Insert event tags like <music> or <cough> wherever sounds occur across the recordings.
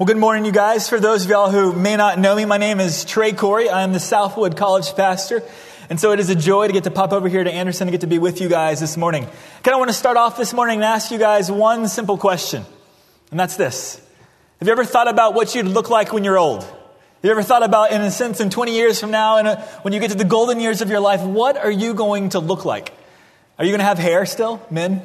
Well, good morning, you guys. For those of y'all who may not know me, my name is Trey Corry. I am the Southwood College pastor. And so it is a joy to get to pop over here to Anderson and get to be with you guys this morning. Kind of want to start off this morning and ask you guys one simple question. And that's this. Have you ever thought about what you'd look like when you're old? Have you ever thought about, in a sense, in 20 years from now, and when you get to the golden years of your life, what are you going to look like? Are you going to have hair still, men?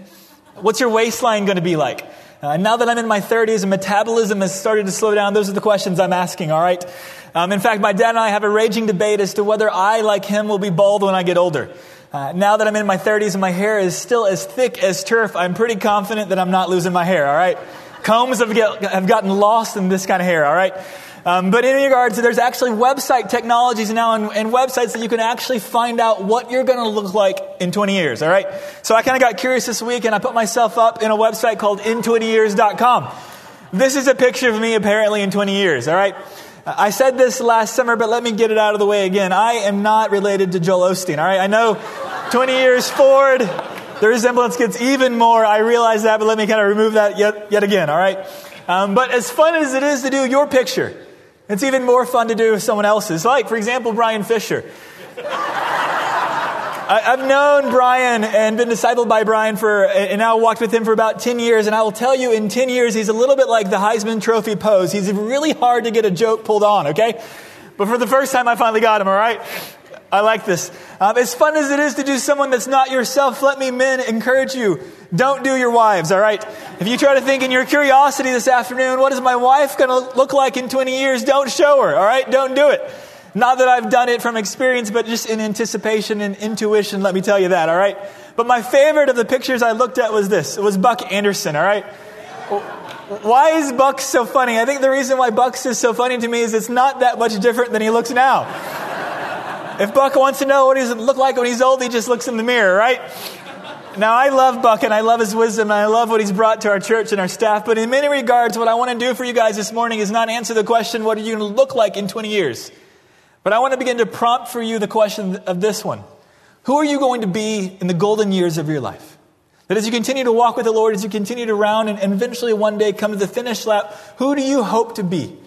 What's your waistline going to be like? Uh, now that I'm in my 30s and metabolism has started to slow down, those are the questions I'm asking, all right? Um, in fact, my dad and I have a raging debate as to whether I, like him, will be bald when I get older. Uh, now that I'm in my 30s and my hair is still as thick as turf, I'm pretty confident that I'm not losing my hair, all right? Combs have, get, have gotten lost in this kind of hair, all right? Um, but in regards there's actually website technologies now and, and websites that you can actually find out what you're going to look like in 20 years, all right? So I kind of got curious this week and I put myself up in a website called in20years.com. This is a picture of me apparently in 20 years, all right? I said this last summer, but let me get it out of the way again. I am not related to Joel Osteen, all right? I know 20 years forward, the resemblance gets even more. I realize that, but let me kind of remove that yet, yet again, all right? Um, but as fun as it is to do your picture, it's even more fun to do with someone else's. Like, for example, Brian Fisher. I, have known Brian and been discipled by Brian for, and now walked with him for about 10 years. And I will tell you, in 10 years, he's a little bit like the Heisman Trophy pose. He's really hard to get a joke pulled on, okay? But for the first time, I finally got him, all right? I like this. Um, as fun as it is to do someone that's not yourself, let me, men, encourage you. Don't do your wives, all right? If you try to think in your curiosity this afternoon, what is my wife going to look like in 20 years? Don't show her, all right? Don't do it. Not that I've done it from experience, but just in anticipation and intuition, let me tell you that, all right? But my favorite of the pictures I looked at was this. It was Buck Anderson, all right? Why is Buck so funny? I think the reason why Buck is so funny to me is it's not that much different than he looks now. If Buck wants to know what he look like when he's old, he just looks in the mirror, right? Now, I love Buck and I love his wisdom and I love what he's brought to our church and our staff, but in many regards, what I want to do for you guys this morning is not answer the question, what are you going to look like in 20 years? But I want to begin to prompt for you the question of this one Who are you going to be in the golden years of your life? That as you continue to walk with the Lord, as you continue to round and, and eventually one day come to the finish lap, who do you hope to be?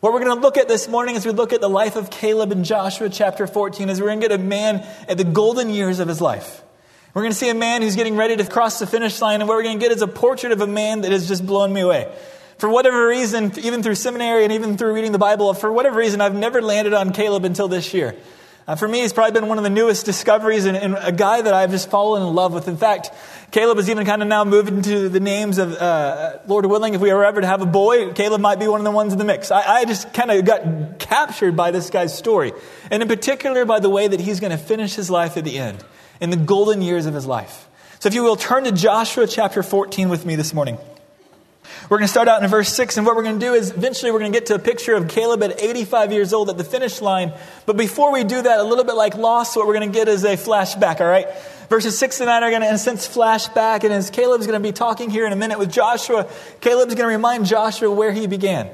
What we're going to look at this morning as we look at the life of Caleb in Joshua chapter 14 is we're going to get a man at the golden years of his life. We're going to see a man who's getting ready to cross the finish line, and what we're going to get is a portrait of a man that has just blown me away. For whatever reason, even through seminary and even through reading the Bible, for whatever reason, I've never landed on Caleb until this year. Uh, for me, he's probably been one of the newest discoveries and, and, a guy that I've just fallen in love with. In fact, Caleb has even kind of now moved into the names of, uh, Lord willing, if we were ever to have a boy, Caleb might be one of the ones in the mix. I, I just kind of got captured by this guy's story. And in particular, by the way that he's going to finish his life at the end, in the golden years of his life. So if you will, turn to Joshua chapter 14 with me this morning. We're going to start out in verse 6, and what we're going to do is eventually we're going to get to a picture of Caleb at 85 years old at the finish line. But before we do that, a little bit like Lost, what we're going to get is a flashback, all right? Verses 6 to 9 are going to, in a sense, flash back, and as Caleb's going to be talking here in a minute with Joshua, Caleb's going to remind Joshua where he began.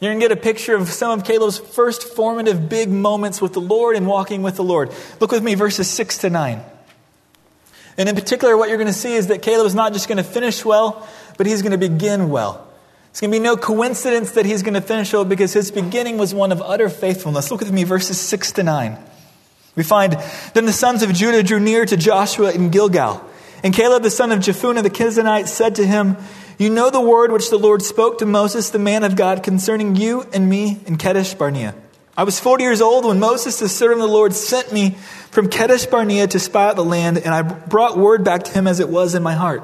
You're going to get a picture of some of Caleb's first formative big moments with the Lord and walking with the Lord. Look with me, verses 6 to 9. And in particular, what you're going to see is that Caleb is not just going to finish well, but he's going to begin well. It's going to be no coincidence that he's going to finish well because his beginning was one of utter faithfulness. Look with me, verses 6 to 9. We find, Then the sons of Judah drew near to Joshua in Gilgal. And Caleb, the son of Jephunneh the Kenizzite, said to him, You know the word which the Lord spoke to Moses, the man of God, concerning you and me in Kadesh Barnea. I was 40 years old when Moses, the servant of the Lord, sent me from Kadesh Barnea to spy out the land, and I brought word back to him as it was in my heart.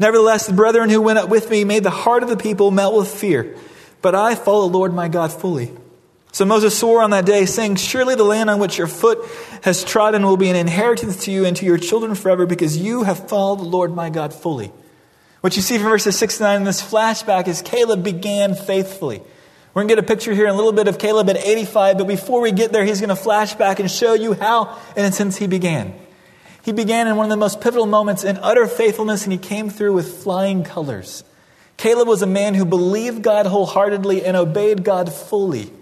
Nevertheless, the brethren who went up with me made the heart of the people melt with fear. But I follow the Lord my God fully. So Moses swore on that day, saying, Surely the land on which your foot has trodden will be an inheritance to you and to your children forever, because you have followed the Lord my God fully. What you see from verses 6 to 9 in this flashback is Caleb began faithfully. We're going to get a picture here in a little bit of Caleb at 85, but before we get there, he's going to flash back and show you how, in a sense, he began. He began in one of the most pivotal moments in utter faithfulness, and he came through with flying colors. Caleb was a man who believed God wholeheartedly and obeyed God fully.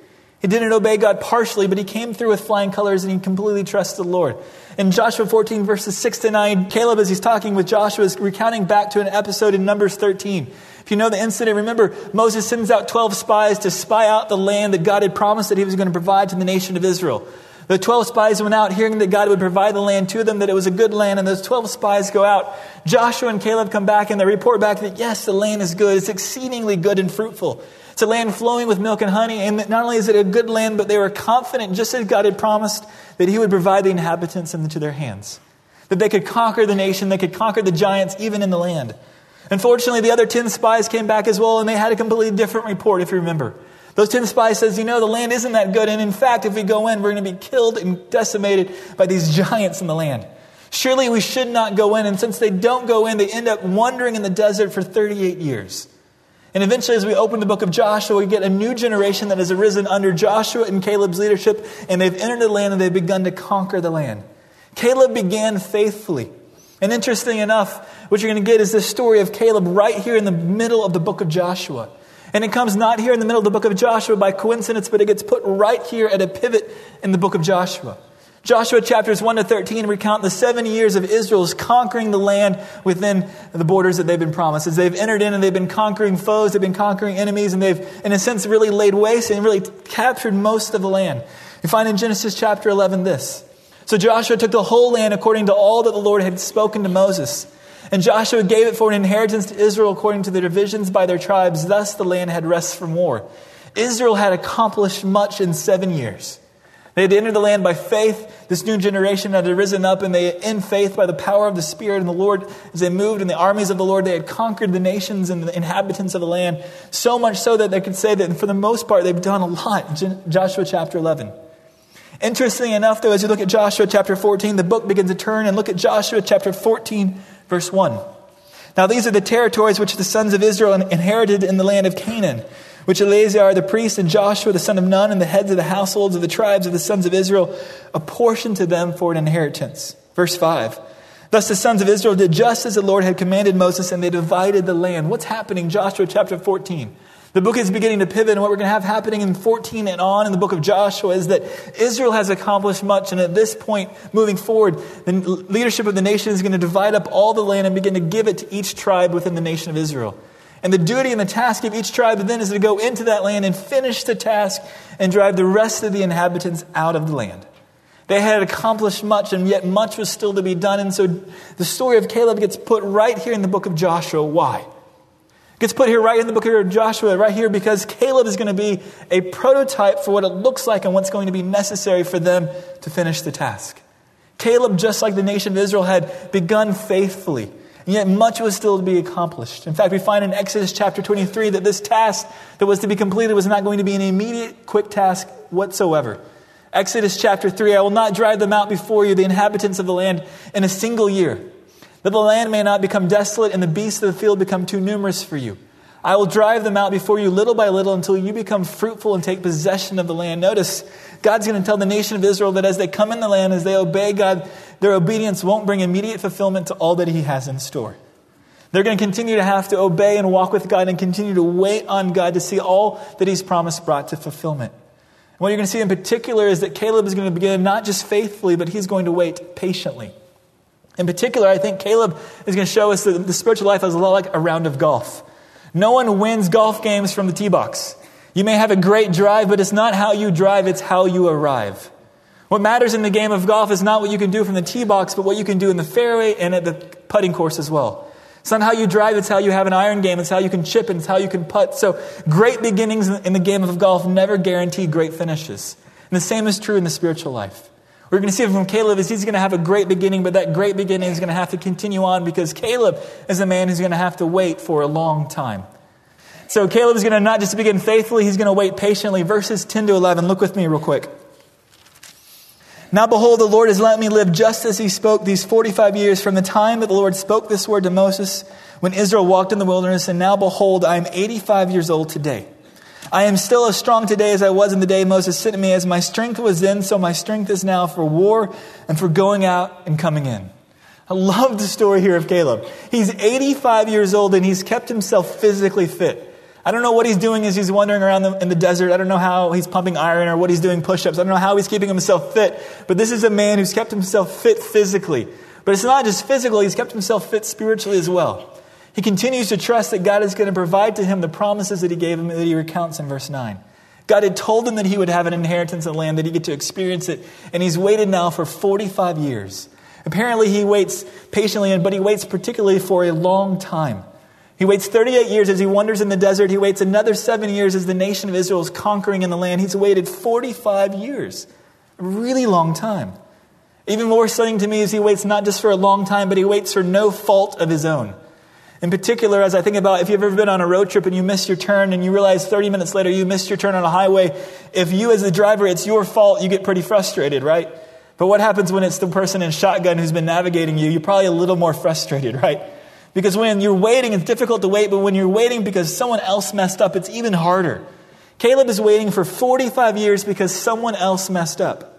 He didn't obey God partially, but he came through with flying colors and he completely trusted the Lord. In Joshua 14, verses 6 to 9, Caleb, as he's talking with Joshua, is recounting back to an episode in Numbers 13. If you know the incident, remember Moses sends out 12 spies to spy out the land that God had promised that he was going to provide to the nation of Israel. The 12 spies went out hearing that God would provide the land to them, that it was a good land, and those 12 spies go out. Joshua and Caleb come back and they report back that yes, the land is good. It's exceedingly good and fruitful. It's a land flowing with milk and honey. And not only is it a good land, but they were confident, just as God had promised, that He would provide the inhabitants into their hands. That they could conquer the nation, they could conquer the giants even in the land. Unfortunately, the other 10 spies came back as well, and they had a completely different report, if you remember. Those 10 spies says, you know, the land isn't that good, and in fact, if we go in, we're going to be killed and decimated by these <laughs> giants in the land. Surely we should not go in, and since they don't go in, they end up wandering in the desert for 38 years. And eventually, as we open the book of Joshua, we get a new generation that has arisen under Joshua and Caleb's leadership, and they've entered the land and they've begun to conquer the land. Caleb began faithfully. And interesting enough, what you're going to get is this story of Caleb right here in the middle of the book of Joshua. And it comes not here in the middle of the book of Joshua by coincidence, but it gets put right here at a pivot in the book of Joshua. Joshua chapters 1 to 13 recount the seven years of Israel's conquering the land within the borders that they've been promised. As they've entered in and they've been conquering foes, they've been conquering enemies, and they've, in a sense, really laid waste and really captured most of the land. You find in Genesis chapter 11 this. So Joshua took the whole land according to all that the Lord had spoken to Moses. And Joshua gave it for an inheritance to Israel according to the divisions by their tribes. Thus the land had rest from war. Israel had accomplished much in seven years. They had entered the land by faith. This new generation had risen up, and they, in faith, by the power of the Spirit and the Lord, as they moved in the armies of the Lord, they had conquered the nations and the inhabitants of the land. So much so that they could say that, for the most part, they've done a lot. Joshua chapter 11. Interestingly enough, though, as you look at Joshua chapter 14, the book begins to turn and look at Joshua chapter 14, verse 1. Now, these are the territories which the sons of Israel inherited in the land of Canaan which Eleazar the priest and Joshua the son of Nun and the heads of the households of the tribes of the sons of Israel apportioned to them for an inheritance. Verse 5. Thus the sons of Israel did just as the Lord had commanded Moses, and they divided the land. What's happening? Joshua chapter 14. The book is beginning to pivot, and what we're going to have happening in 14 and on in the book of Joshua is that Israel has accomplished much, and at this point, moving forward, the leadership of the nation is going to divide up all the land and begin to give it to each tribe within the nation of Israel. And the duty and the task of each tribe then is to go into that land and finish the task and drive the rest of the inhabitants out of the land. They had accomplished much, and yet much was still to be done. And so the story of Caleb gets put right here in the book of Joshua. Why? Gets put here right in the book of Joshua, right here, because Caleb is going to be a prototype for what it looks like and what's going to be necessary for them to finish the task. Caleb, just like the nation of Israel, had begun faithfully. And yet much was still to be accomplished. In fact, we find in Exodus chapter 23 that this task that was to be completed was not going to be an immediate, quick task whatsoever. Exodus chapter 3 I will not drive them out before you, the inhabitants of the land, in a single year, that the land may not become desolate and the beasts of the field become too numerous for you. I will drive them out before you little by little until you become fruitful and take possession of the land. Notice, God's going to tell the nation of Israel that as they come in the land, as they obey God, their obedience won't bring immediate fulfillment to all that He has in store. They're going to continue to have to obey and walk with God and continue to wait on God to see all that He's promised brought to fulfillment. And what you're going to see in particular is that Caleb is going to begin not just faithfully, but he's going to wait patiently. In particular, I think Caleb is going to show us that the spiritual life is a lot like a round of golf. No one wins golf games from the tee box. You may have a great drive, but it's not how you drive, it's how you arrive. What matters in the game of golf is not what you can do from the tee box, but what you can do in the fairway and at the putting course as well. It's not how you drive, it's how you have an iron game, it's how you can chip, and it's how you can putt. So, great beginnings in the game of golf never guarantee great finishes. And the same is true in the spiritual life. We're going to see from Caleb is he's going to have a great beginning, but that great beginning is going to have to continue on because Caleb is a man who's going to have to wait for a long time. So Caleb is going to not just begin faithfully, he's going to wait patiently. Verses 10 to 11. Look with me real quick. Now behold, the Lord has let me live just as he spoke these 45 years from the time that the Lord spoke this word to Moses when Israel walked in the wilderness. And now behold, I am 85 years old today. I am still as strong today as I was in the day Moses sent me. As my strength was then, so my strength is now for war and for going out and coming in. I love the story here of Caleb. He's 85 years old and he's kept himself physically fit. I don't know what he's doing as he's wandering around the, in the desert. I don't know how he's pumping iron or what he's doing push ups. I don't know how he's keeping himself fit. But this is a man who's kept himself fit physically. But it's not just physical, he's kept himself fit spiritually as well. He continues to trust that God is going to provide to him the promises that he gave him that he recounts in verse 9. God had told him that he would have an inheritance in land, that he get to experience it, and he's waited now for 45 years. Apparently, he waits patiently, but he waits particularly for a long time. He waits 38 years as he wanders in the desert. He waits another seven years as the nation of Israel is conquering in the land. He's waited 45 years, a really long time. Even more stunning to me is he waits not just for a long time, but he waits for no fault of his own. In particular, as I think about if you've ever been on a road trip and you miss your turn and you realize 30 minutes later you missed your turn on a highway, if you as the driver, it's your fault, you get pretty frustrated, right? But what happens when it's the person in shotgun who's been navigating you? You're probably a little more frustrated, right? Because when you're waiting, it's difficult to wait, but when you're waiting because someone else messed up, it's even harder. Caleb is waiting for 45 years because someone else messed up.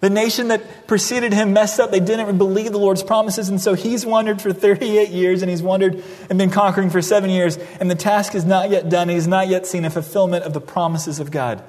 The nation that preceded him messed up. They didn't believe the Lord's promises, and so he's wandered for 38 years, and he's wandered and been conquering for seven years, and the task is not yet done. He's not yet seen a fulfillment of the promises of God.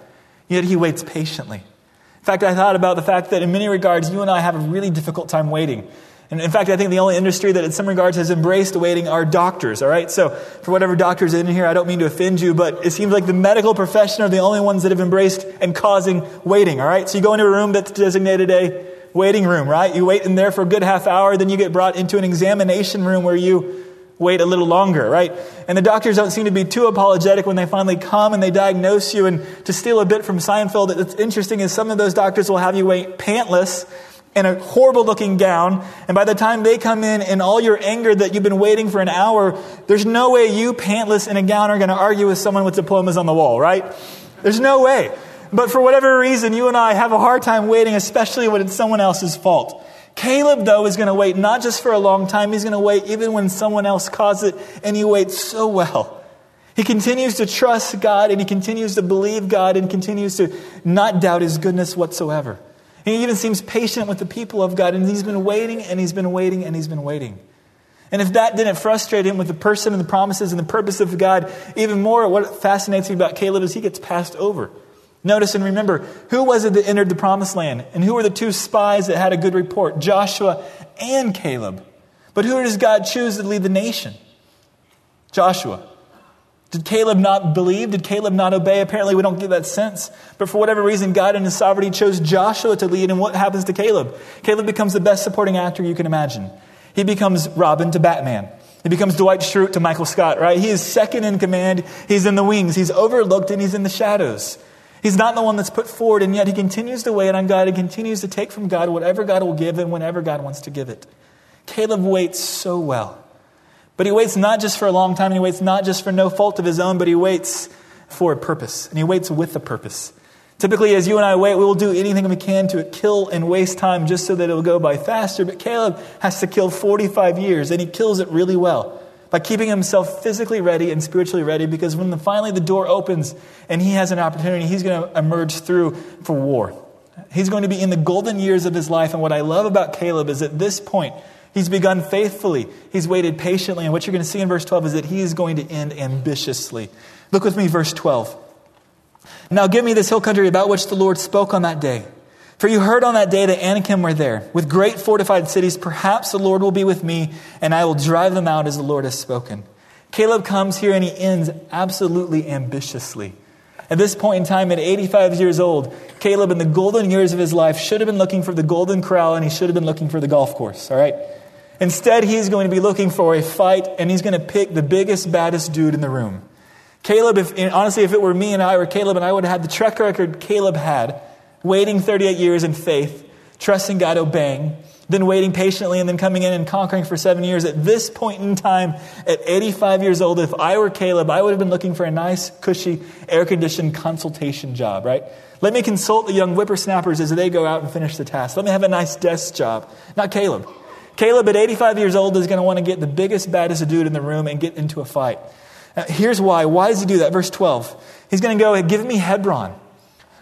Yet he waits patiently. In fact, I thought about the fact that in many regards, you and I have a really difficult time waiting. And in fact, I think the only industry that in some regards has embraced waiting are doctors, all right? So, for whatever doctors in here, I don't mean to offend you, but it seems like the medical profession are the only ones that have embraced and causing waiting, all right? So, you go into a room that's designated a waiting room, right? You wait in there for a good half hour, then you get brought into an examination room where you wait a little longer, right? And the doctors don't seem to be too apologetic when they finally come and they diagnose you. And to steal a bit from Seinfeld, it's interesting is some of those doctors will have you wait pantless in a horrible looking gown. And by the time they come in in all your anger that you've been waiting for an hour, there's no way you, pantless in a gown, are going to argue with someone with diplomas on the wall, right? There's no way. But for whatever reason, you and I have a hard time waiting, especially when it's someone else's fault. Caleb, though, is going to wait not just for a long time, he's going to wait even when someone else caused it, and he waits so well. He continues to trust God, and he continues to believe God, and continues to not doubt his goodness whatsoever. He even seems patient with the people of God, and he's been waiting and he's been waiting and he's been waiting. And if that didn't frustrate him with the person and the promises and the purpose of God, even more, what fascinates me about Caleb is he gets passed over. Notice and remember, who was it that entered the promised land? And who were the two spies that had a good report? Joshua and Caleb. But who does God choose to lead the nation? Joshua. Did Caleb not believe? Did Caleb not obey? Apparently, we don't get that sense. But for whatever reason, God in his sovereignty chose Joshua to lead. And what happens to Caleb? Caleb becomes the best supporting actor you can imagine. He becomes Robin to Batman. He becomes Dwight Schrute to Michael Scott, right? He is second in command. He's in the wings. He's overlooked and he's in the shadows. He's not the one that's put forward, and yet he continues to wait on God and continues to take from God whatever God will give and whenever God wants to give it. Caleb waits so well. But he waits not just for a long time, and he waits not just for no fault of his own, but he waits for a purpose, and he waits with a purpose. Typically, as you and I wait, we will do anything we can to kill and waste time just so that it will go by faster. But Caleb has to kill 45 years, and he kills it really well by keeping himself physically ready and spiritually ready because when the, finally the door opens and he has an opportunity, he's going to emerge through for war. He's going to be in the golden years of his life. And what I love about Caleb is at this point, He's begun faithfully. He's waited patiently. And what you're going to see in verse 12 is that he is going to end ambitiously. Look with me, verse 12. Now give me this hill country about which the Lord spoke on that day. For you heard on that day that Anakim were there, with great fortified cities. Perhaps the Lord will be with me, and I will drive them out as the Lord has spoken. Caleb comes here and he ends absolutely ambitiously. At this point in time, at 85 years old, Caleb, in the golden years of his life, should have been looking for the golden corral and he should have been looking for the golf course, all right? Instead, he's going to be looking for a fight, and he's going to pick the biggest, baddest dude in the room. Caleb, if, honestly, if it were me and I were Caleb and I would have had the track record Caleb had, waiting 38 years in faith, trusting God, obeying, then waiting patiently and then coming in and conquering for seven years. At this point in time, at 85 years old, if I were Caleb, I would have been looking for a nice, cushy, air conditioned consultation job, right? Let me consult the young whippersnappers as they go out and finish the task. Let me have a nice desk job. Not Caleb. Caleb, at 85 years old, is going to want to get the biggest, baddest dude in the room and get into a fight. Now, here's why. Why does he do that? Verse 12. He's going to go, Give me Hebron.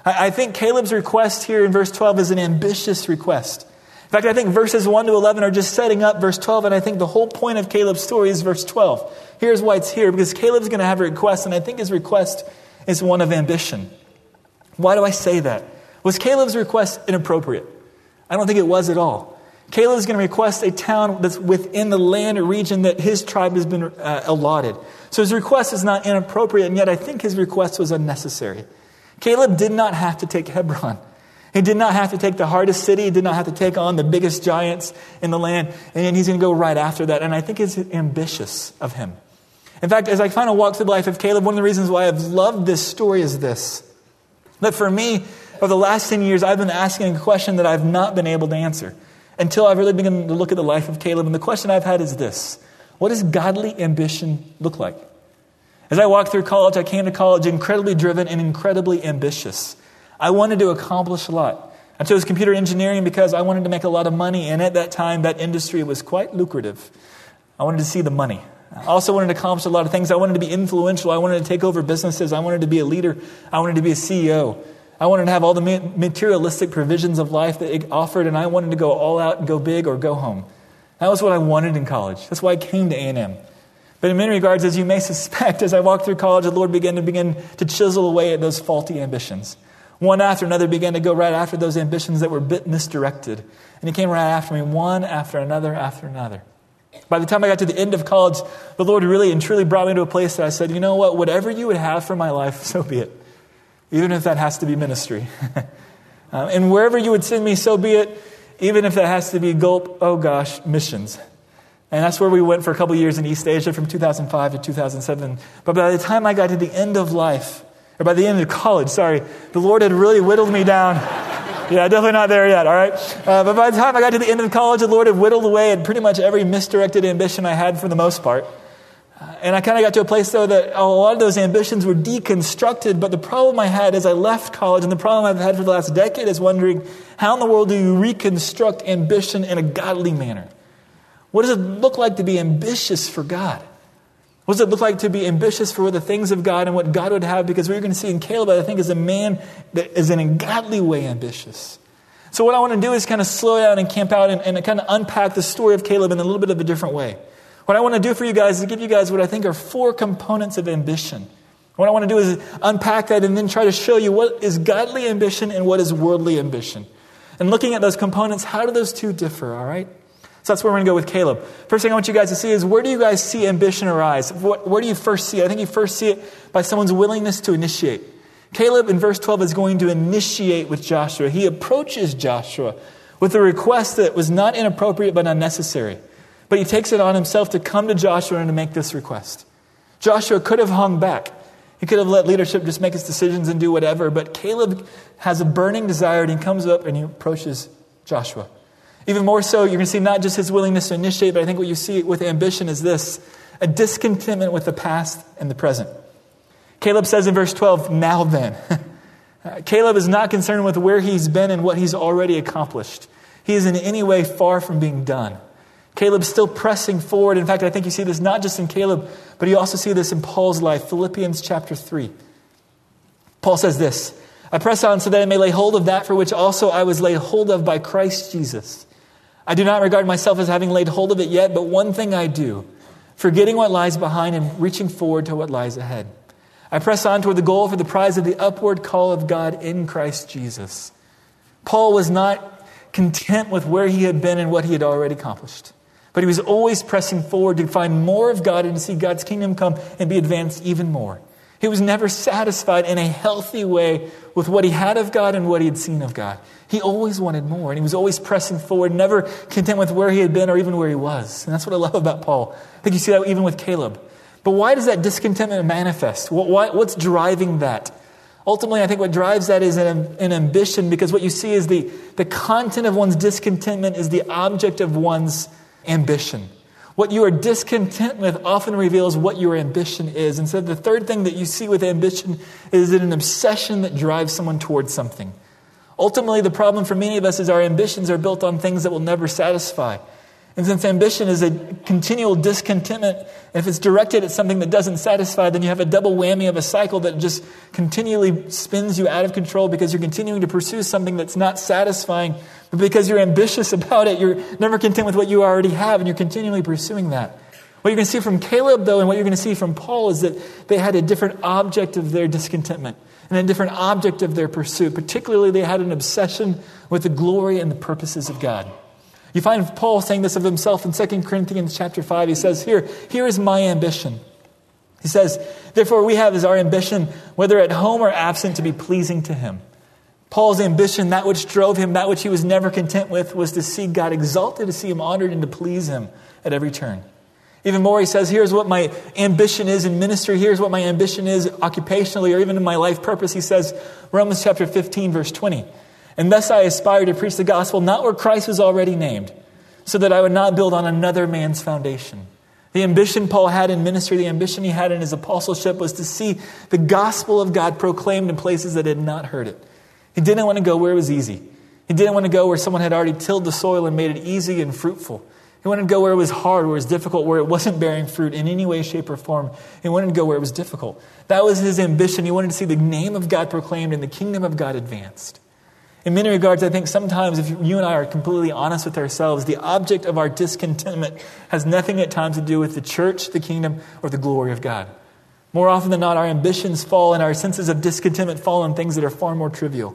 I think Caleb's request here in verse 12 is an ambitious request. In fact, I think verses 1 to 11 are just setting up verse 12, and I think the whole point of Caleb's story is verse 12. Here's why it's here because Caleb's going to have a request, and I think his request is one of ambition. Why do I say that? Was Caleb's request inappropriate? I don't think it was at all. Caleb is going to request a town that's within the land or region that his tribe has been uh, allotted. So his request is not inappropriate, and yet I think his request was unnecessary. Caleb did not have to take Hebron. He did not have to take the hardest city. He did not have to take on the biggest giants in the land. And he's going to go right after that. And I think it's ambitious of him. In fact, as I kind of walk through the life of Caleb, one of the reasons why I've loved this story is this that for me, over the last 10 years, I've been asking a question that I've not been able to answer until I've really begun to look at the life of Caleb. And the question I've had is this What does godly ambition look like? As I walked through college, I came to college incredibly driven and incredibly ambitious. I wanted to accomplish a lot. I chose computer engineering because I wanted to make a lot of money, and at that time, that industry was quite lucrative. I wanted to see the money. I also wanted to accomplish a lot of things. I wanted to be influential. I wanted to take over businesses. I wanted to be a leader. I wanted to be a CEO. I wanted to have all the materialistic provisions of life that it offered, and I wanted to go all out and go big or go home. That was what I wanted in college. That's why I came to A&M. But in many regards, as you may suspect, as I walked through college, the Lord began to begin to chisel away at those faulty ambitions. One after another began to go right after those ambitions that were a bit misdirected. And he came right after me, one after another after another. By the time I got to the end of college, the Lord really and truly brought me to a place that I said, you know what, whatever you would have for my life, so be it. Even if that has to be ministry. <laughs> um, and wherever you would send me, so be it. Even if that has to be gulp, oh gosh, missions. And that's where we went for a couple years in East Asia from 2005 to 2007. But by the time I got to the end of life, or by the end of college, sorry, the Lord had really whittled me down. yeah, definitely not there yet, all right? Uh, but by the time I got to the end of college, the Lord had whittled away at pretty much every misdirected ambition I had for the most part. Uh, and I kind of got to a place, though, that a lot of those ambitions were deconstructed. But the problem I had as I left college, and the problem I've had for the last decade, is wondering how in the world do you reconstruct ambition in a godly manner? What does it look like to be ambitious for God? What does it look like to be ambitious for the things of God and what God would have? Because we're going to see in Caleb, I think, is a man that is in a godly way ambitious. So, what I want to do is kind of slow down and camp out and, and kind of unpack the story of Caleb in a little bit of a different way. What I want to do for you guys is give you guys what I think are four components of ambition. What I want to do is unpack that and then try to show you what is godly ambition and what is worldly ambition. And looking at those components, how do those two differ, all right? So that's where we're going to go with Caleb. First thing I want you guys to see is where do you guys see ambition arise? Where do you first see it? I think you first see it by someone's willingness to initiate. Caleb in verse 12 is going to initiate with Joshua. He approaches Joshua with a request that was not inappropriate but unnecessary. But he takes it on himself to come to Joshua and to make this request. Joshua could have hung back. He could have let leadership just make its decisions and do whatever, but Caleb has a burning desire and he comes up and he approaches Joshua. Even more so, you're going to see not just his willingness to initiate, but I think what you see with ambition is this a discontentment with the past and the present. Caleb says in verse 12, Now then. <laughs> Caleb is not concerned with where he's been and what he's already accomplished. He is in any way far from being done. Caleb's still pressing forward. In fact, I think you see this not just in Caleb, but you also see this in Paul's life. Philippians chapter 3. Paul says this I press on so that I may lay hold of that for which also I was laid hold of by Christ Jesus. I do not regard myself as having laid hold of it yet, but one thing I do, forgetting what lies behind and reaching forward to what lies ahead. I press on toward the goal for the prize of the upward call of God in Christ Jesus. Paul was not content with where he had been and what he had already accomplished. But he was always pressing forward to find more of God and to see God's kingdom come and be advanced even more. He was never satisfied in a healthy way with what he had of God and what he had seen of God. He always wanted more, and he was always pressing forward, never content with where he had been or even where he was. And that's what I love about Paul. I think you see that even with Caleb. But why does that discontentment manifest? what's driving that? Ultimately, I think what drives that is an, an ambition because what you see is the, the content of one's discontentment is the object of one's ambition. What you are discontent with often reveals what your ambition is. And so the third thing that you see with ambition is an obsession that drives someone towards something. Ultimately, the problem for many of us is our ambitions are built on things that will never satisfy. And since ambition is a continual discontentment, if it's directed at something that doesn't satisfy, then you have a double whammy of a cycle that just continually spins you out of control because you're continuing to pursue something that's not satisfying. But because you're ambitious <laughs> about it, you're never content with what you already have, and you're continually pursuing that. What you're going to see from Caleb, though, and what you're going to see from Paul is that they had a different object of their discontentment and a different object of their pursuit. Particularly, they had an obsession with the glory and the purposes of God. You find Paul saying this of himself in 2 Corinthians chapter 5. He says, Here, here is my ambition. He says, Therefore, we have as our ambition, whether at home or absent, to be pleasing to him. Paul's ambition, that which drove him, that which he was never content with, was to see God exalted, to see him honored, and to please him at every turn. Even more, he says, Here's what my ambition is in ministry. Here's what my ambition is occupationally or even in my life purpose. He says, Romans chapter 15, verse 20. And thus I aspire to preach the gospel not where Christ was already named, so that I would not build on another man's foundation. The ambition Paul had in ministry, the ambition he had in his apostleship was to see the gospel of God proclaimed in places that had not heard it. He didn't want to go where it was easy. He didn't want to go where someone had already tilled the soil and made it easy and fruitful. He wanted to go where it was hard, where it was difficult, where it wasn't bearing fruit in any way, shape, or form. He wanted to go where it was difficult. That was his ambition. He wanted to see the name of God proclaimed and the kingdom of God advanced. In many regards, I think sometimes if you and I are completely honest with ourselves, the object of our discontentment has nothing at times to do with the church, the kingdom, or the glory of God. More often than not, our ambitions fall and our senses of discontentment fall on things that are far more trivial.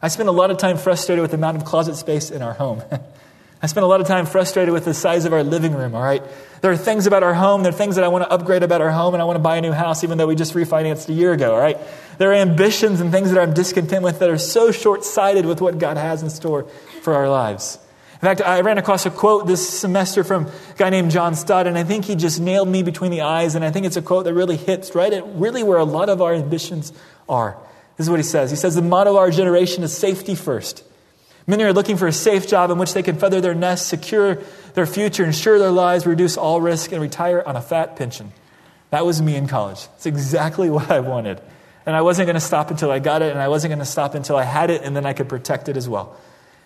I spend a lot of time frustrated with the amount of closet space in our home. <laughs> I spend a lot of time frustrated with the size of our living room, all right? There are things about our home, there are things that I want to upgrade about our home, and I want to buy a new house even though we just refinanced a year ago, all right? There are ambitions and things that I'm discontent with that are so short sighted with what God has in store for our lives. In fact, I ran across a quote this semester from a guy named John Stott, and I think he just nailed me between the eyes, and I think it's a quote that really hits right at really where a lot of our ambitions are. This is what he says. He says, The motto of our generation is safety first. Many are looking for a safe job in which they can feather their nest, secure their future, ensure their lives, reduce all risk, and retire on a fat pension. That was me in college. It's exactly <laughs> what I wanted. And I wasn't going to stop until I got it, and I wasn't going to stop until I had it, and then I could protect it as well.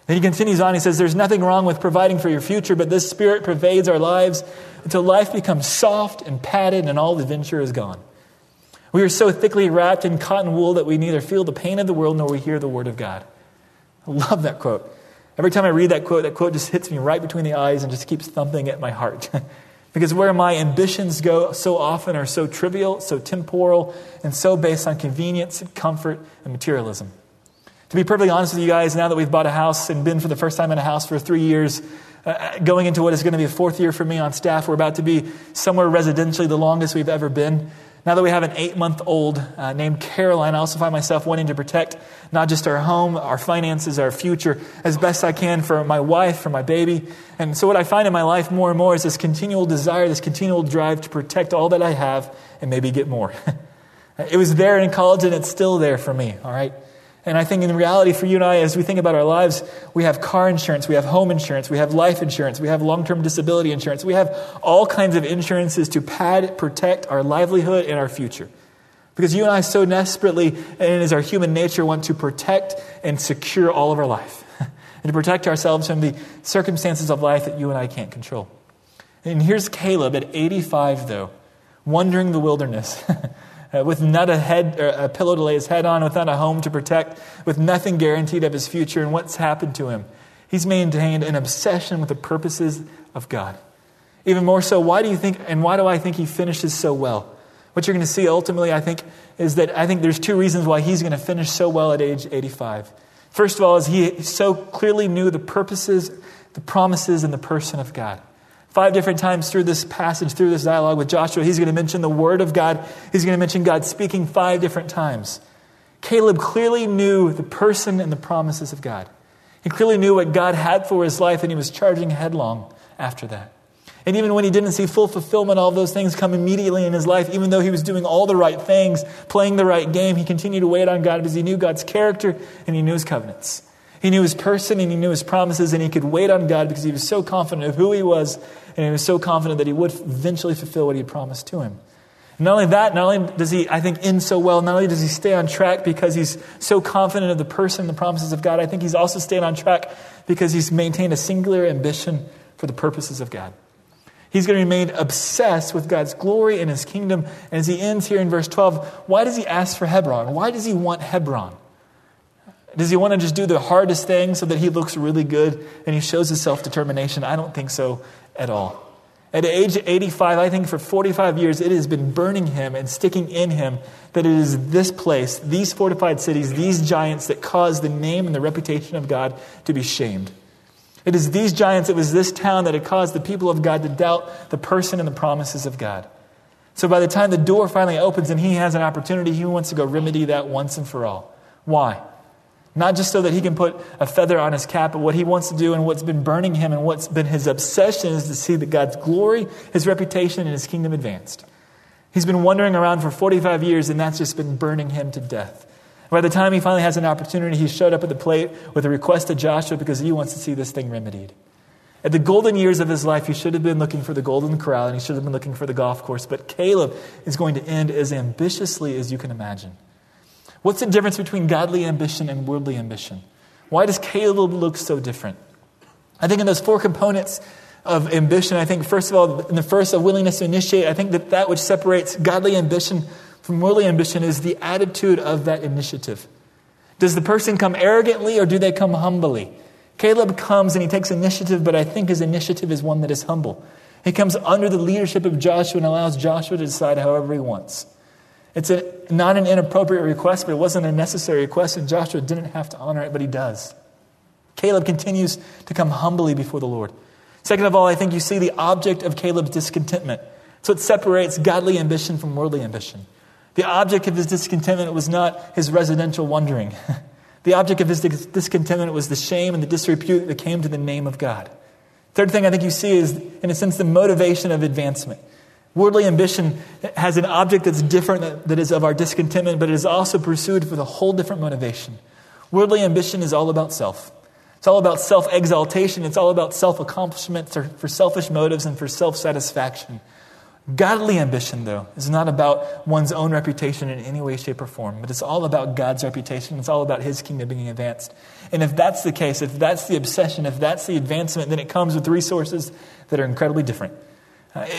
Then he continues on. He says, There's nothing wrong with providing for your future, but this spirit pervades our lives until life becomes soft and padded and all adventure is gone. We are so thickly wrapped in cotton wool that we neither feel the pain of the world nor we hear the word of God. Love that quote. Every time I read that quote, that quote just hits me right between the eyes and just keeps thumping at my heart. <laughs> because where my ambitions go so often are so trivial, so temporal, and so based on convenience and comfort and materialism. To be perfectly honest with you guys, now that we've bought a house and been for the first time in a house for three years, uh, going into what is going to be a fourth year for me on staff, we're about to be somewhere residentially the longest we've ever been. Now that we have an eight month old uh, named Caroline, I also find myself wanting to protect not just our home, our finances, our future as best I can for my wife, for my baby. And so, what I find in my life more and more is this continual desire, this continual drive to protect all that I have and maybe get more. <laughs> it was there in college and it's still there for me, all right? And I think in reality, for you and I, as we think about our lives, we have car insurance, we have home insurance, we have life insurance, we have long term disability insurance, we have all kinds of insurances to pad, protect our livelihood and our future. Because you and I so desperately, and as our human nature, want to protect and secure all of our life. <laughs> and to protect ourselves from the circumstances of life that you and I can't control. And here's Caleb at 85, though, wandering the wilderness. <laughs> uh, with not a, head, a pillow to lay his head on, without a home to protect, with nothing guaranteed of his future and what's happened to him. He's maintained an obsession with the purposes of God. Even more so, why do you think, and why do I think he finishes so well? What you're going to see ultimately, I think, is that I think there's two reasons why he's going to finish so well at age 85. First of all, is he so clearly knew the purposes, the promises, and the person of God. Five different times through this passage, through this dialogue with Joshua, he's going to mention the Word of God. He's going to mention God speaking five different times. Caleb clearly knew the person and the promises of God. He clearly knew what God had for his life, and he was charging headlong after that. And even when he didn't see full fulfillment, all those things come immediately in his life, even though he was doing all the right things, playing the right game, he continued to wait on God because he knew God's character and he knew his covenants. He knew his person and he knew his promises, and he could wait on God because he was so confident of who he was, and he was so confident that he would eventually fulfill what he had promised to him. And not only that, not only does he, I think, end so well, not only does he stay on track because he's so confident of the person and the promises of God, I think he's also stayed on track because he's maintained a singular ambition for the purposes of God. He's going to remain obsessed with God's glory and his kingdom. And as he ends here in verse 12, why does he ask for Hebron? Why does he want Hebron? Does he want to just do the hardest thing so that he looks really good and he shows his self determination? I don't think so at all. At age 85, I think for 45 years, it has been burning him and sticking in him that it is this place, these fortified cities, these giants that cause the name and the reputation of God to be shamed. It is these giants, it was this town that had caused the people of God to doubt the person and the promises of God. So by the time the door finally opens and he has an opportunity, he wants to go remedy that once and for all. Why? Not just so that he can put a feather on his cap, but what he wants to do and what's been burning him and what's been his obsession is to see that God's glory, his reputation, and his kingdom advanced. He's been wandering around for 45 years, and that's just been burning him to death. By the time he finally has an opportunity, he showed up at the plate with a request to Joshua because he wants to see this thing remedied. At the golden years of his life, he should have been looking for the golden corral and he should have been looking for the golf course, but Caleb is going to end as ambitiously as you can imagine. What's the difference between godly ambition and worldly ambition? Why does Caleb look so different? I think in those four components of ambition, I think, first of all, in the first, a willingness to initiate, I think that that which separates godly ambition from worldly ambition is the attitude of that initiative. Does the person come arrogantly or do they come humbly? Caleb comes and he takes initiative, but I think his initiative is one that is humble. He comes under the leadership of Joshua and allows Joshua to decide however he wants. It's a, not an inappropriate request, but it wasn't a necessary request, and Joshua didn't have to honor it, but he does. Caleb continues to come humbly before the Lord. Second of all, I think you see the object of Caleb's discontentment. So it separates godly ambition from worldly ambition. The object of his discontentment was not his residential wandering. <laughs> the object of his discontentment was the shame and the disrepute that came to the name of God. Third thing I think you see is, in a sense, the motivation of advancement. Worldly ambition has an object that's different, that is of our discontentment, but it is also pursued with a whole different motivation. Worldly ambition is all about self. It's all about self exaltation. It's all about self accomplishment for selfish motives and for self satisfaction. Godly ambition, though, is not about one's own reputation in any way, shape, or form, but it's all about God's reputation. It's all about His kingdom being advanced. And if that's the case, if that's the obsession, if that's the advancement, then it comes with resources that are incredibly different.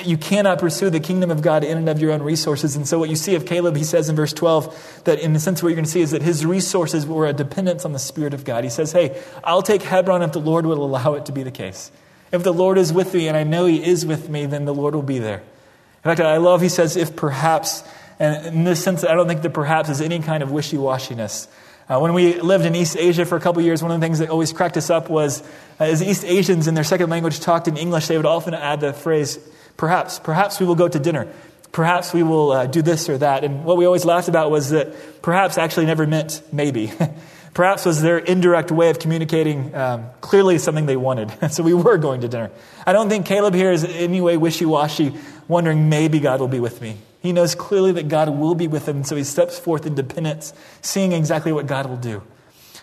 You cannot pursue the kingdom of God in and of your own resources. And so, what you see of Caleb, he says in verse 12, that in the sense, what you're going to see is that his resources were a dependence on the Spirit of God. He says, Hey, I'll take Hebron if the Lord will allow it to be the case. If the Lord is with me, and I know he is with me, then the Lord will be there. In fact, I love, he says, if perhaps, and in this sense, I don't think that perhaps is any kind of wishy washiness. Uh, when we lived in East Asia for a couple years, one of the things that always cracked us up was uh, as East Asians in their second language talked in English, they would often add the phrase, Perhaps, perhaps we will go to dinner. Perhaps we will uh, do this or that. And what we always laughed about was that perhaps actually never meant maybe. <laughs> perhaps was their indirect way of communicating um, clearly something they wanted. <laughs> so we were going to dinner. I don't think Caleb here is in any way wishy washy, wondering maybe God will be with me. He knows clearly that God will be with him, so he steps forth in dependence, seeing exactly what God will do.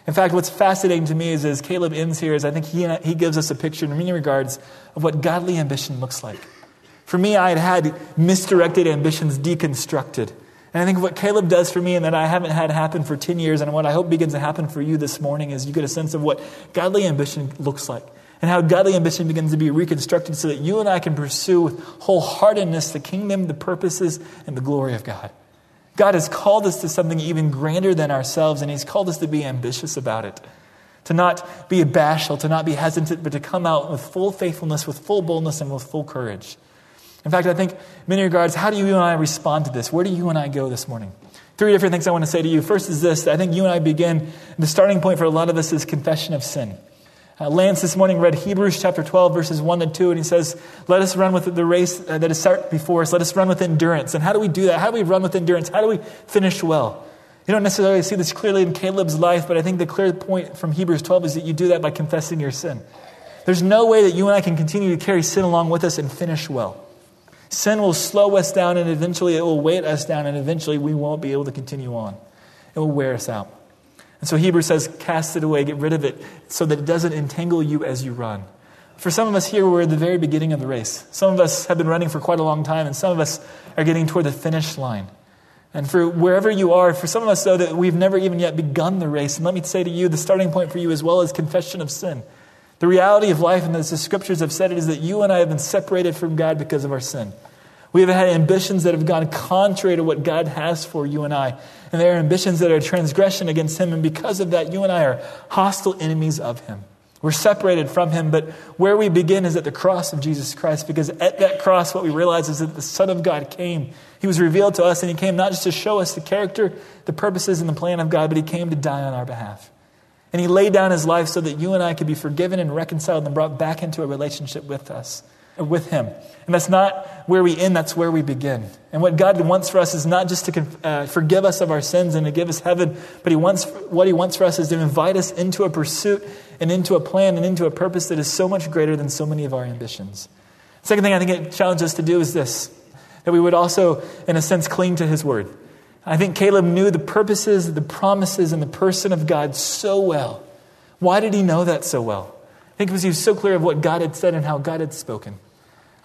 In fact, what's fascinating to me is as Caleb ends here, is I think he, he gives us a picture in many regards of what godly ambition looks like. For me, I had had misdirected ambitions deconstructed. And I think what Caleb does for me and that I haven't had happen for 10 years, and what I hope begins to happen for you this morning, is you get a sense of what godly ambition looks like and how godly ambition begins to be reconstructed so that you and I can pursue with wholeheartedness the kingdom, the purposes, and the glory of God. God has called us to something even grander than ourselves, and He's called us to be ambitious about it. To not be bashful, to not be hesitant, but to come out with full faithfulness, with full boldness, and with full courage. In fact, I think, many regards, how do you and I respond to this? Where do you and I go this morning? Three different things I want to say to you. First is this I think you and I begin, the starting point for a lot of us is confession of sin. Uh, Lance this morning read Hebrews chapter 12, verses 1 to 2, and he says, Let us run with the race uh, that is set before us. Let us run with endurance. And how do we do that? How do we run with endurance? How do we finish well? You don't necessarily see this clearly in Caleb's life, but I think the clear point from Hebrews 12 is that you do that by confessing your sin. There's no way that you and I can continue to carry sin along with us and finish well. Sin will slow us down and eventually it will weight us down and eventually we won't be able to continue on. It will wear us out. And so Hebrews says, cast it away, get rid of it so that it doesn't entangle you as you run. For some of us here, we're at the very beginning of the race. Some of us have been running for quite a long time, and some of us are getting toward the finish line. And for wherever you are, for some of us, though, that we've never even yet begun the race, and let me say to you, the starting point for you as well is confession of sin. The reality of life, and as the scriptures have said it, is that you and I have been separated from God because of our sin. We have had ambitions that have gone contrary to what God has for you and I. And they are ambitions that are transgression against Him. And because of that, you and I are hostile enemies of Him. We're separated from Him. But where we begin is at the cross of Jesus Christ. Because at that cross, what we realize is that the Son of God came. He was revealed to us, and He came not just to show us the character, the purposes, and the plan of God, but He came to die on our behalf. And he laid down his life so that you and I could be forgiven and reconciled and brought back into a relationship with us, with him. And that's not where we end, that's where we begin. And what God wants for us is not just to uh, forgive us of our sins and to give us heaven, but he wants, what he wants for us is to invite us into a pursuit and into a plan and into a purpose that is so much greater than so many of our ambitions. Second thing I think it challenges us to do is this that we would also, in a sense, cling to his word. I think Caleb knew the purposes, the promises, and the person of God so well. Why did he know that so well? I think because he was so clear of what God had said and how God had spoken.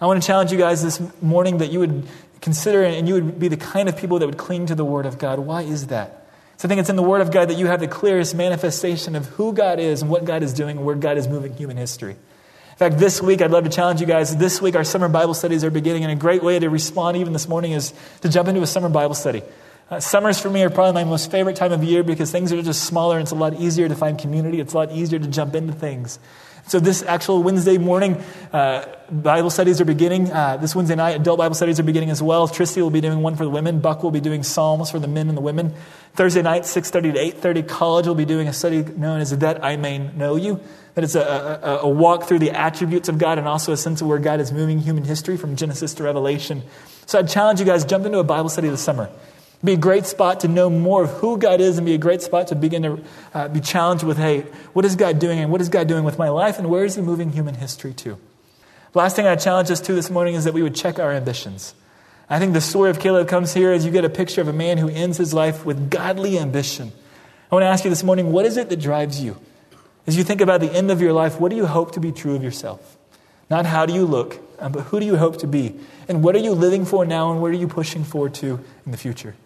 I want to challenge you guys this morning that you would consider and you would be the kind of people that would cling to the Word of God. Why is that? So I think it's in the Word of God that you have the clearest manifestation of who God is and what God is doing and where God is moving human history. In fact, this week, I'd love to challenge you guys. This week, our summer Bible studies are beginning, and a great way to respond even this morning is to jump into a summer Bible study. Uh, summers for me are probably my most favorite time of year because things are just smaller and it's a lot easier to find community. It's a lot easier to jump into things. So, this actual Wednesday morning, uh, Bible studies are beginning. Uh, this Wednesday night, adult Bible studies are beginning as well. Tristy will be doing one for the women. Buck will be doing Psalms for the men and the women. Thursday night, 6.30 to 8.30, college will be doing a study known as That I May Know You. That is a, a, a walk through the attributes of God and also a sense of where God is moving human history from Genesis to Revelation. So, I'd challenge you guys, jump into a Bible study this summer be a great spot to know more of who God is and be a great spot to begin to uh, be challenged with, hey, what is God doing and what is God doing with my life and where is He moving human history to? Last thing I challenge us to this morning is that we would check our ambitions. I think the story of Caleb comes here as you get a picture of a man who ends his life with godly ambition. I want to ask you this morning, what is it that drives you? As you think about the end of your life, what do you hope to be true of yourself? Not how do you look, uh, but who do you hope to be? And what are you living for now and what are you pushing forward to in the future?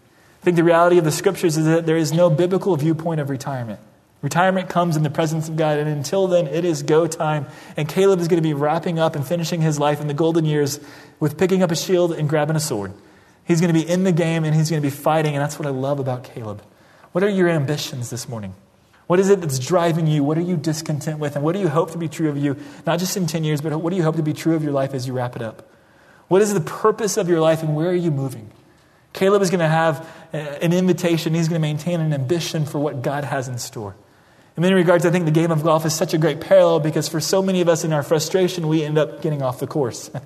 I think the reality of the scriptures is that there is no biblical viewpoint of retirement. Retirement comes in the presence of God, and until then, it is go time. And Caleb is going to be wrapping up and finishing his life in the golden years with picking up a shield and grabbing a sword. He's going to be in the game and he's going to be fighting, and that's what I love about Caleb. What are your ambitions this morning? What is it that's driving you? What are you discontent with? And what do you hope to be true of you, not just in 10 years, but what do you hope to be true of your life as you wrap it up? What is the purpose of your life, and where are you moving? Caleb is going to have uh, an invitation. He's going to maintain an ambition for what God has in store. In many regards, I think the game of golf is such a great parallel because for so many of us in our frustration, we end up getting off the course. <laughs>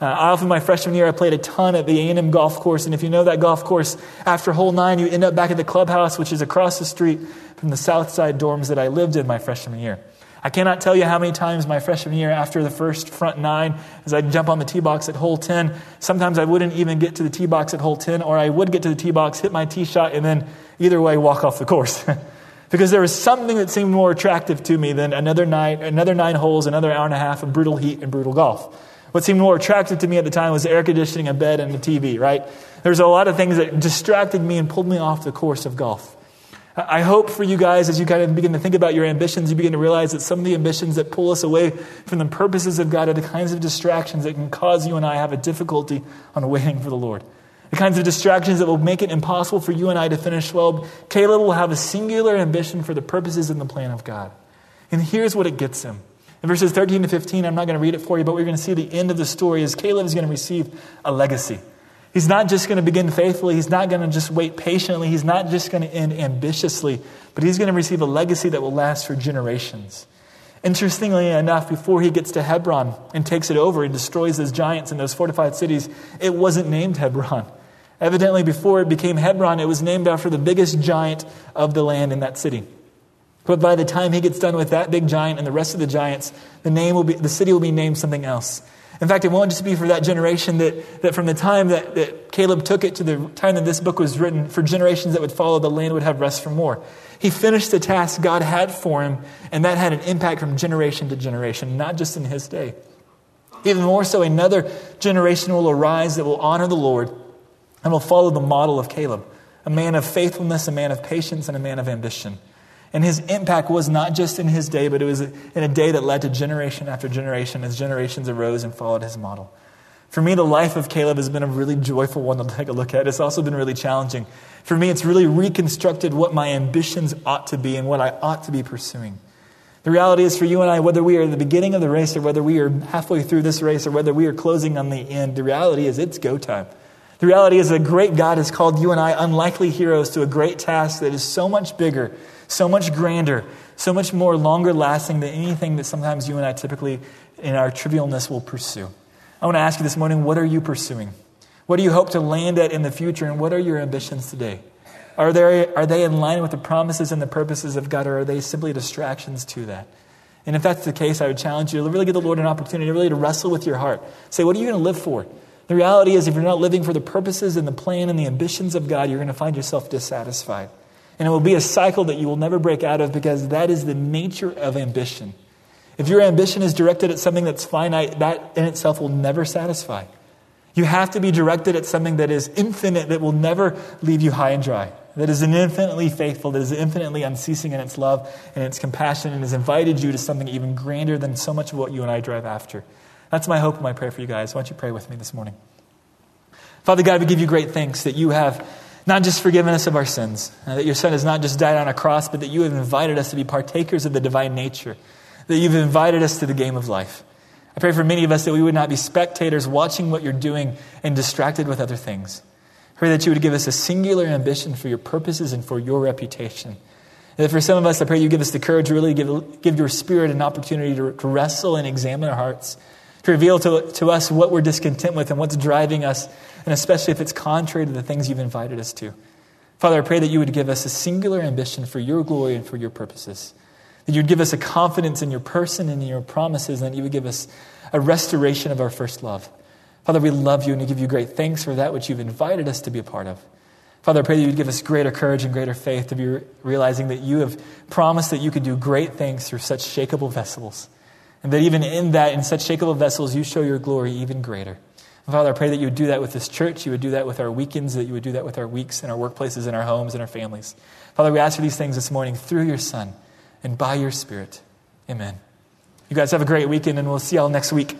Uh, often my freshman year, I played a ton at the A&M golf course, and if you know that golf course, after hole nine, you end up back at the clubhouse, which is across the street from the south side dorms that I lived in my freshman year. I cannot tell you how many times my freshman year after the first front nine, as I'd jump on the tee box at hole 10, sometimes I wouldn't even get to the tee box at hole 10, or I would get to the tee box, hit my tee shot, and then either way walk off the course. <laughs> because there was something that seemed more attractive to me than another nine, another nine holes, another hour and a half of brutal heat and brutal golf. What seemed more attractive to me at the time was air conditioning, a bed, and the TV, right? There's a lot of things that distracted me and pulled me off the course of golf. I hope for you guys, as you kind of begin to think about your ambitions, you begin to realize that some of the ambitions that pull us away from the purposes of God are the kinds of distractions that can cause you and I have a difficulty on waiting for the Lord. The kinds of distractions that will make it impossible for you and I to finish well. Caleb will have a singular ambition for the purposes and the plan of God. And here's what it gets him. In verses 13 to 15, I'm not going to read it for you, but we're going to see the end of the story as Caleb is going to receive a legacy. He's not just going to begin faithfully. He's not going to just wait patiently. He's not just going to end ambitiously, but he's going to receive a legacy that will last for generations. Interestingly enough, before he gets to Hebron and takes it over and destroys those giants in those fortified cities, it wasn't named Hebron. Evidently, before it became Hebron, it was named after the biggest giant of the land in that city. But by the time he gets done with that big giant and the rest of the giants, the, name will be, the city will be named something else. In fact, it won't just be for that generation that, that from the time that, that Caleb took it to the time that this book was written, for generations that would follow, the land would have rest from war. He finished the task God had for him, and that had an impact from generation to generation, not just in his day. Even more so, another generation will arise that will honor the Lord and will follow the model of Caleb, a man of faithfulness, a man of patience, and a man of ambition. And his impact was not just in his day, but it was in a day that led to generation after generation as generations arose and followed his model. For me, the life of Caleb has been a really joyful one to take a look at. It's also been really challenging. For me, it's really reconstructed what my ambitions ought to be and what I ought to be pursuing. The reality is for you and I, whether we are at the beginning of the race or whether we are halfway through this race or whether we are closing on the end, the reality is it's go time. The reality is a great God has called you and I, unlikely heroes, to a great task that is so much bigger, so much grander, so much more longer lasting than anything that sometimes you and I typically, in our trivialness, will pursue. I want to ask you this morning what are you pursuing? What do you hope to land at in the future, and what are your ambitions today? Are, there, are they in line with the promises and the purposes of God, or are they simply distractions to that? And if that's the case, I would challenge you to really give the Lord an opportunity, really to wrestle with your heart. Say, what are you going to live for? The reality is, if you're not living for the purposes and the plan and the ambitions of God, you're going to find yourself dissatisfied. And it will be a cycle that you will never break out of because that is the nature of ambition. If your ambition is directed at something that's finite, that in itself will never satisfy. You have to be directed at something that is infinite, that will never leave you high and dry, that is infinitely faithful, that is infinitely unceasing in its love and its compassion, and has invited you to something even grander than so much of what you and I drive after. That's my hope and my prayer for you guys. Why don't you pray with me this morning? Father God, we give you great thanks that you have not just forgiven us of our sins, uh, that your Son has not just died on a cross, but that you have invited us to be partakers of the divine nature that you've invited us to the game of life. I pray for many of us that we would not be spectators watching what you're doing and distracted with other things. I pray that you would give us a singular ambition for your purposes and for your reputation. And for some of us, I pray you give us the courage to really give, give your spirit an opportunity to, to wrestle and examine our hearts, to reveal to, to us what we're discontent with and what's driving us, and especially if it's contrary to the things you've invited us to. Father, I pray that you would give us a singular ambition for your glory and for your purposes. That you'd give us a confidence in your person and in your promises, and that you would give us a restoration of our first love. Father, we love you and we give you great thanks for that which you've invited us to be a part of. Father, I pray that you'd give us greater courage and greater faith to be realizing that you have promised that you could do great things through such shakable vessels. And that even in that, in such shakable vessels, you show your glory even greater. Father, I pray that you would do that with this church, you would do that with our weekends, that you would do that with our weeks and our workplaces and our homes and our families. Father, we ask for these things this morning through your Son and by your Spirit. Amen. You guys have a great weekend, and we'll see y'all next week.